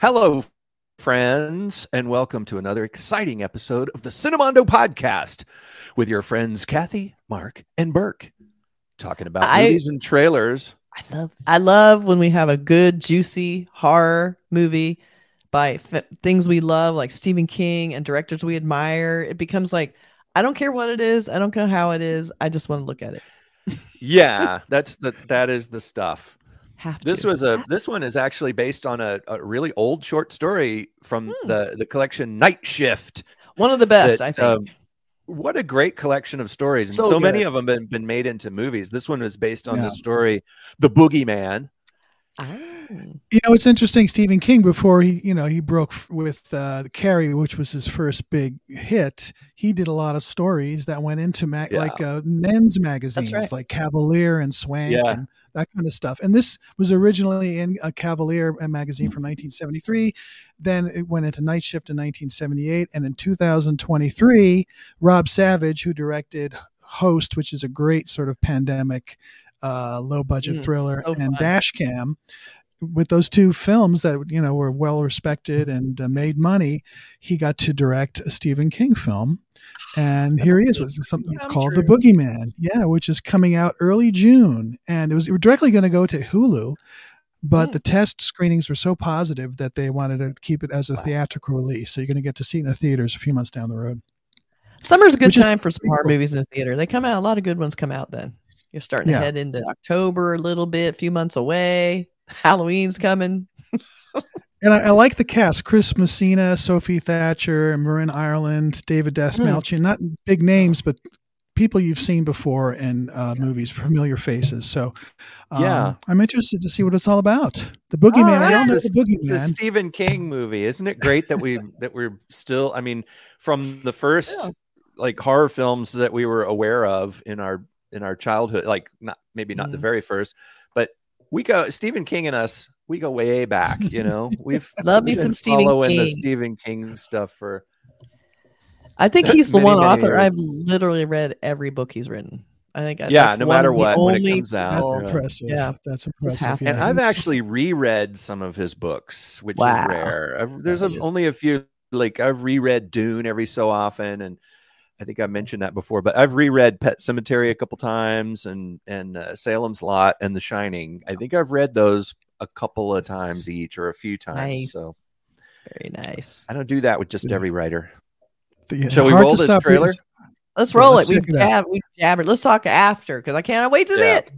Hello, friends, and welcome to another exciting episode of the Cinemondo podcast with your friends Kathy, Mark, and Burke, talking about I- movies and trailers. I love I love when we have a good juicy horror movie by f- things we love like Stephen King and directors we admire. It becomes like I don't care what it is, I don't care how it is, I just want to look at it. Yeah, that's the that is the stuff. Have to. This was a this one is actually based on a, a really old short story from Hmm. the the collection Night Shift. one of the best, that, I think. um, what a great collection of stories, and So so, many of them been been made into movies. This one is based on Yeah. the story The Boogeyman. Ah. You know, it's interesting. Stephen King, before he, you know, he broke with uh, Carrie, which was his first big hit. He did a lot of stories that went into ma- Yeah. like uh, men's magazines, right. like Cavalier and Swank, Yeah. and that kind of stuff. And this was originally in a Cavalier uh, magazine from 1973. Then it went into Night Shift in 1978, and in 2023, Rob Savage, who directed Host, which is a great sort of pandemic, uh, low budget Mm, thriller, so and. Dashcam with those two films that you know were well respected and uh, made money, he got to direct a Stephen King film, and here he is with something it's Come called The true. Boogeyman, yeah, which is coming out early June, and it was directly going to go to Hulu, but Mm. the test screenings were so positive that they wanted to keep it as a theatrical release, so you're going to get to see it in the theaters a few months down the road. Summer's a good Which time for some horror cool. movies in the theater. They come out, a lot of good ones come out then. You're starting Yeah. to head into October a little bit, a few months away. Halloween's coming. And I, I like the cast: Chris Messina, Sophie Thatcher, Marin Ireland, David Hmm. Dastmalchian. Not big names, but people you've seen before in uh, movies, familiar faces. So, um, Yeah. I'm interested to see what it's all about. The Boogeyman. we all know It's the a- It's a Stephen King movie, isn't it great that we that we're still? I mean, from the first Yeah. like horror films that we were aware of in our in our childhood, like not maybe not the Mhm. very first, but we go Stephen King and us. We go way back, you know. We've Love me we've some been Stephen following the King. Stephen King stuff for I think he's the Many, one author years. I've literally read every book he's written. I think I- Yeah, that's no matter what, when it comes out, people- yeah. impressive. Yeah. That's half- impressive. and. I've actually reread some of his books, which Wow. is rare. I've, there's a, That is- only a few. Like I've reread Dune every so often, and I think I mentioned that before. But I've reread Pet Sematary a couple times, and and uh, Salem's Lot and The Shining. I think I've read those a couple of times each, or a few times. Nice. So Very nice. I don't do that with just every writer. the- Shall we roll this trailer? reading- Let's Yeah, roll let's it. We check it out. jab, we jabbered. Let's talk after because I can't wait to see Yeah. it.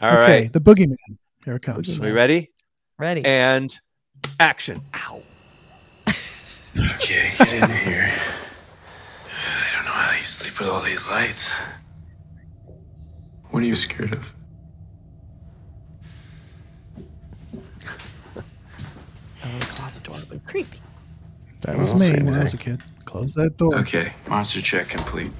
All right, okay, the Boogeyman. Here it comes. Are we ready? Ready? And action! Ow! Okay, get in here. I don't know how you sleep with all these lights. What are you scared of? oh, the closet door open. Creepy. That was I'll me when I was a kid. Close that door. Okay, monster check complete.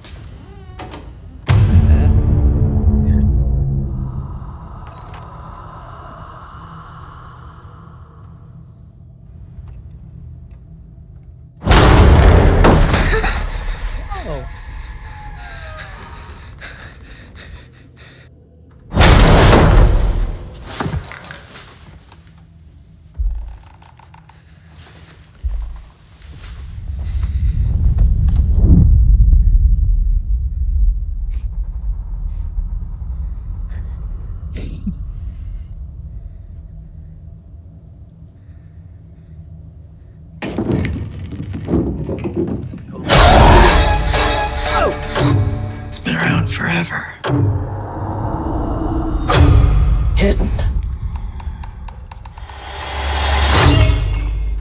It's been around forever. Hidden.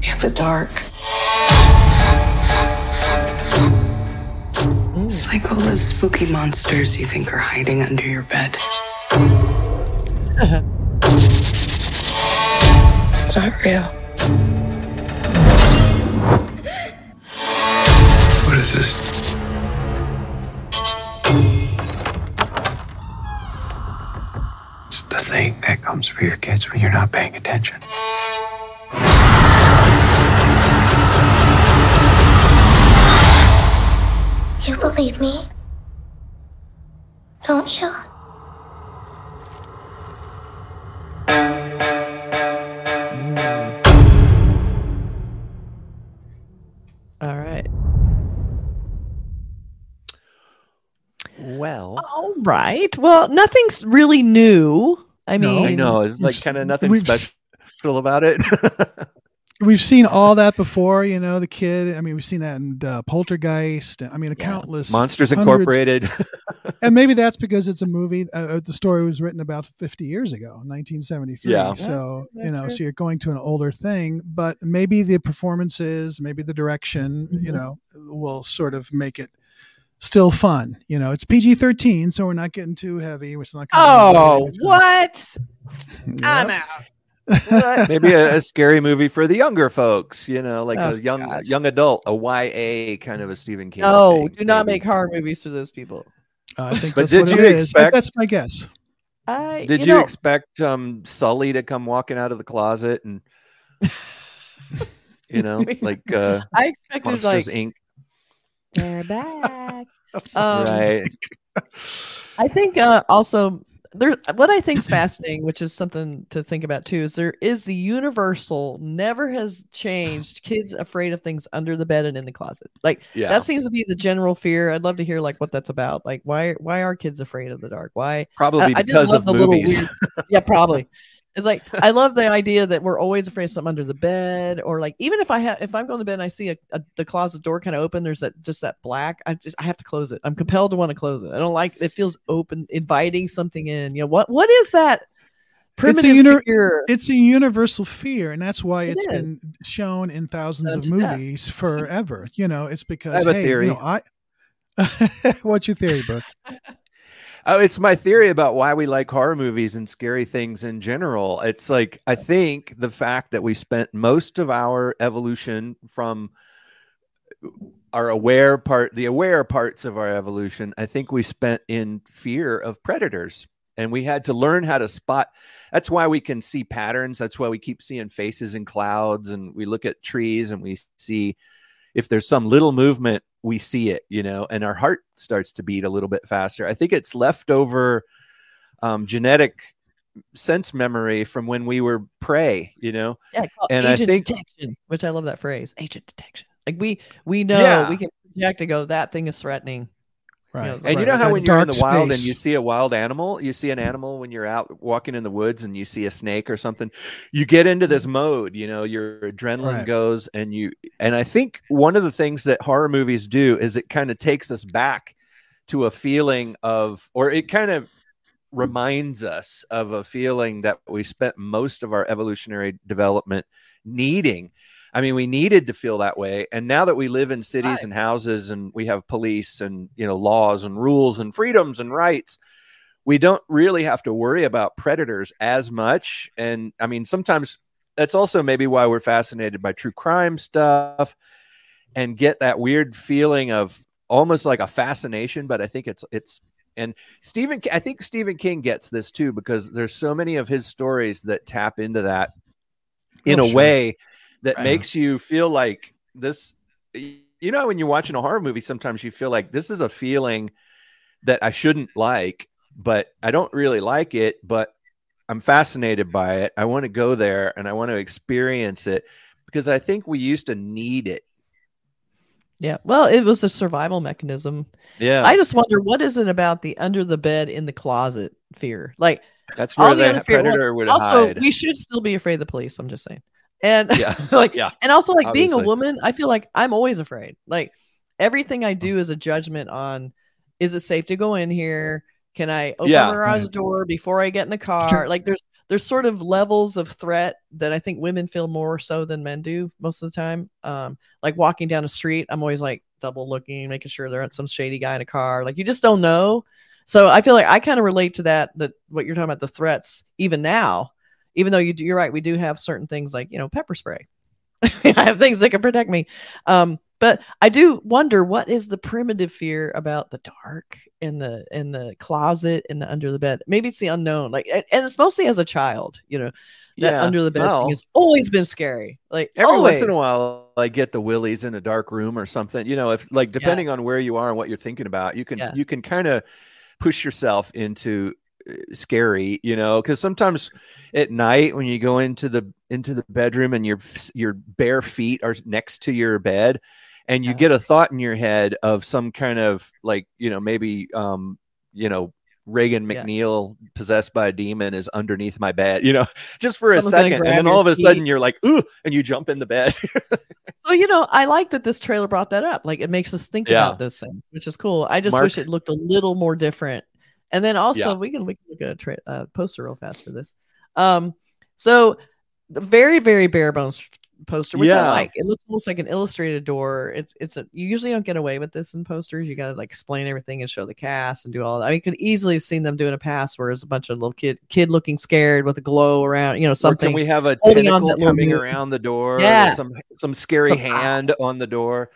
In the dark. It's like all those spooky monsters you think are hiding under your bed. It's not real. What is this? It's the thing that comes for your kids when you're not paying attention. You believe me? Don't you? Right. Well, nothing's really new. I No. mean, I know it's like kind of nothing special about it. We've seen all that before, you know. The kid. I mean, we've seen that in uh, Poltergeist. I mean, a Yeah. countless Monsters hundreds- Incorporated. and maybe that's because it's a movie. Uh, the story was written about 50 years ago, 1973. Yeah. So Yeah, you know, that's so you're going to an older thing, but maybe the performances, maybe the direction, you Mhm. know, will sort of make it still fun. You know, it's PG-13, so we're not getting too heavy. It's not. gonna Oh, rated. what? Yep. I'm out. Maybe a, a scary movie for the younger folks, you know, like Oh, a young God. young adult, a YA kind of a Stephen King. No, do not maybe. make horror movies for those people. Uh, I think But that's did what you it is. expect- That's my guess. I Did you, know, expect um Sulley to come walking out of the closet and you know, like uh I expected Monsters like Inc. they're back. Um, right. I think uh, also there. What I think is fascinating, which is something to think about too, is there is the universal never has changed. Kids afraid of things under the bed and in the closet. Like Yeah. that seems to be the general fear. I'd love to hear like what that's about. Like why why are kids afraid of the dark? Why Probably I- I because love of the little movies. weird- yeah, probably. It's like I love the idea that we're always afraid of something under the bed, or like even if I have if I'm going to bed and I see a, a the closet door kind of open, there's that just that black. I just I have to close it. I'm compelled to want to close it. I don't like it feels open, inviting something in. You know what what is that primitive uni- fear? It's a universal fear, and that's why It it's is. been shown in thousands Done of to death. movies forever. you know, it's because have a hey, theory. you know, I. What's your theory, Brooke? Oh, it's my theory about why we like horror movies and scary things in general. It's like I think the fact that we spent most of our evolution from our aware part, the aware parts of our evolution, I think we spent in fear of predators. And we had to learn how to spot. That's why we can see patterns. That's why we keep seeing faces in clouds and we look at trees and we see if there's some little movement, we see it, you know, and our heart starts to beat a little bit faster. I think it's leftover um, genetic sense memory from when we were prey, you know. Yeah, and I think- detection, which I love that phrase, agent detection. Like we we know Yeah. we can project to go that thing is threatening. Right. Yeah, And right, you know how that when you're in the wild and you see a wild animal, you see an animal when you're out walking in the woods and you see a snake or something, you get into this mm. mode, you know, your adrenaline Right. goes and you and I think one of the things that horror movies do is it kind of takes us back to a feeling of or it kind of reminds us of a feeling that we spent most of our evolutionary development needing. I mean, we needed to feel that way. And now that we live in cities Right. and houses and we have police and, you know, laws and rules and freedoms and rights, we don't really have to worry about predators as much. And I mean, sometimes that's also maybe why we're fascinated by true crime stuff and get that weird feeling of almost like a fascination, but I think it's it's and Stephen I think Stephen King gets this too because there's so many of his stories that tap into that in Oh, a sure. way that Right. makes you feel like this you know when you're watching a horror movie sometimes you feel like this is a feeling that I shouldn't like but I don't really like it but I'm fascinated by it I want to go there and I want to experience it because I think we used to need it Yeah. Well, it was a survival mechanism. yeah I just wonder what is it about the under the bed in the closet fear? Like that's where the the other fear. predator would also, hide we should still be afraid of the police. I'm just saying. And yeah like yeah and also like being a woman, I feel like I'm always afraid. Like everything I do is a judgment on is it safe to go in here? Can I open Yeah. the garage door before I get in the car? Like there's there's sort of levels of threat that I think women feel more so than men do most of the time. Um, like walking down a street, I'm always like double looking, making sure there aren't some shady guy in a car. Like you just don't know. So I feel like I kind of relate to that. That what you're talking about the threats even now, even though you do, you're right, we do have certain things like you know pepper spray. I have things that can protect me. Um, but I do wonder what is the primitive fear about the dark in the in the closet in the under the bed. Maybe it's the unknown. Like and, and it's mostly as a child, you know, that yeah under the bed well, thing has always been scary. Like every always. once in a while I get the willies in a dark room or something. You know, if like depending on where you are and what you're thinking about, you can Yeah. you can kind of push yourself into scary, you know, because sometimes at night when you go into the into the bedroom and your your bare feet are next to your bed and you Yeah. get a thought in your head of some kind of like, you know, maybe um, you know, Regan Yeah. MacNeil possessed by a demon is underneath my bed, you know, just for a Someone's gonna second. And then all of a feet. sudden you're like, ooh, and you jump in the bed. So you know, I like that this trailer brought that up. Like it makes us think Yeah. about those things, which is cool. I just Mark- wish it looked a little more different. And then also Yeah. we can we can look at a tra- uh, poster real fast for this. Um, so the very very bare bones poster, which I like. It looks almost like an illustrated door. It's it's a you usually don't get away with this in posters. You got to like explain everything and show the cast and do all that. I mean, you could easily have seen them doing a pass where it's a bunch of little kid kid looking scared with a glow around, you know, Or something. can we have a holding on to tentacle coming around the door? or Yeah. Some some scary Some- hand on the door.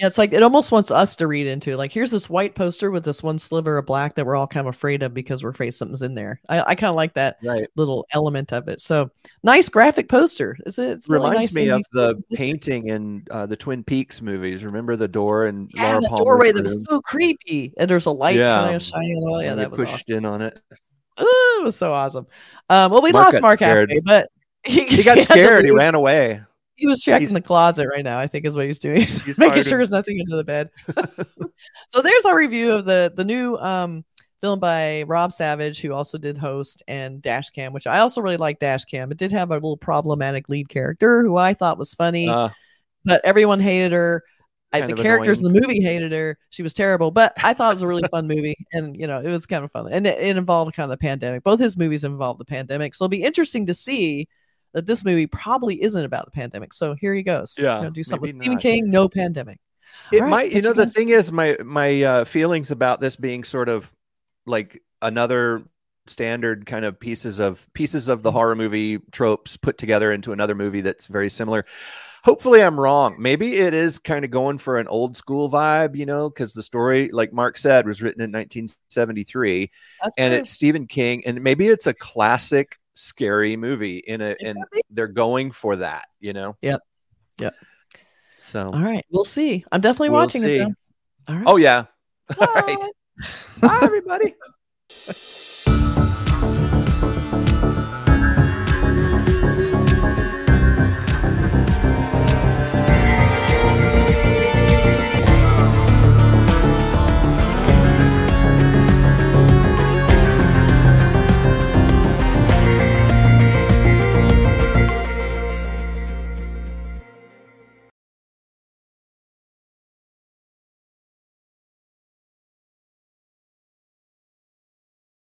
Yeah, it's like it almost wants us to read into. Like, here's this white poster with this one sliver of black that we're all kind of afraid of because we're afraid something's in there. I, I kind of like that Right. little element of it. So nice graphic poster. Is it? It's really Reminds nice me of the poster. painting in uh, the Twin Peaks movies. Remember the door and yeah, Laura the Palmer's doorway that was so creepy, and there's a light Yeah. kind of shining it. Yeah, that was pushed awesome. in on it. Ooh, it was so awesome. Um, well, we Mark lost Mark scared. halfway, but he, He got scared. He ran away. He was checking the closet right now. I think is what he's doing, He's making sure there's nothing under the bed. so there's our review of the the new um film by Rob Savage, who also did host and Dashcam, which I also really like. Dashcam. It did have a little problematic lead character who I thought was funny, Uh, but everyone hated her. I, the characters in the movie hated her. She was terrible, but I thought it was a really fun movie, and you know it was kind of fun, and it, it involved kind of the pandemic. Both his movies involved the pandemic, so it'll be interesting to see that this movie probably isn't about the pandemic. So here he goes. Yeah, You know, do something Stephen not. King, no pandemic. it right, might. You know, you the guys- thing is, my my uh, feelings about this being sort of like another standard kind of pieces of pieces of the horror movie tropes put together into another movie that's very similar. Hopefully, I'm wrong. Maybe it is kind of going for an old school vibe, you know, because the story, like Mark said, was written in 1973, That's and true. it's Stephen King, and maybe it's a classic scary movie in a, It and they're going for that, you know. Yep. Yep. So, All right, we'll see. I'm definitely We'll watching it though. All right. oh yeah. All right. Bye. Bye, everybody.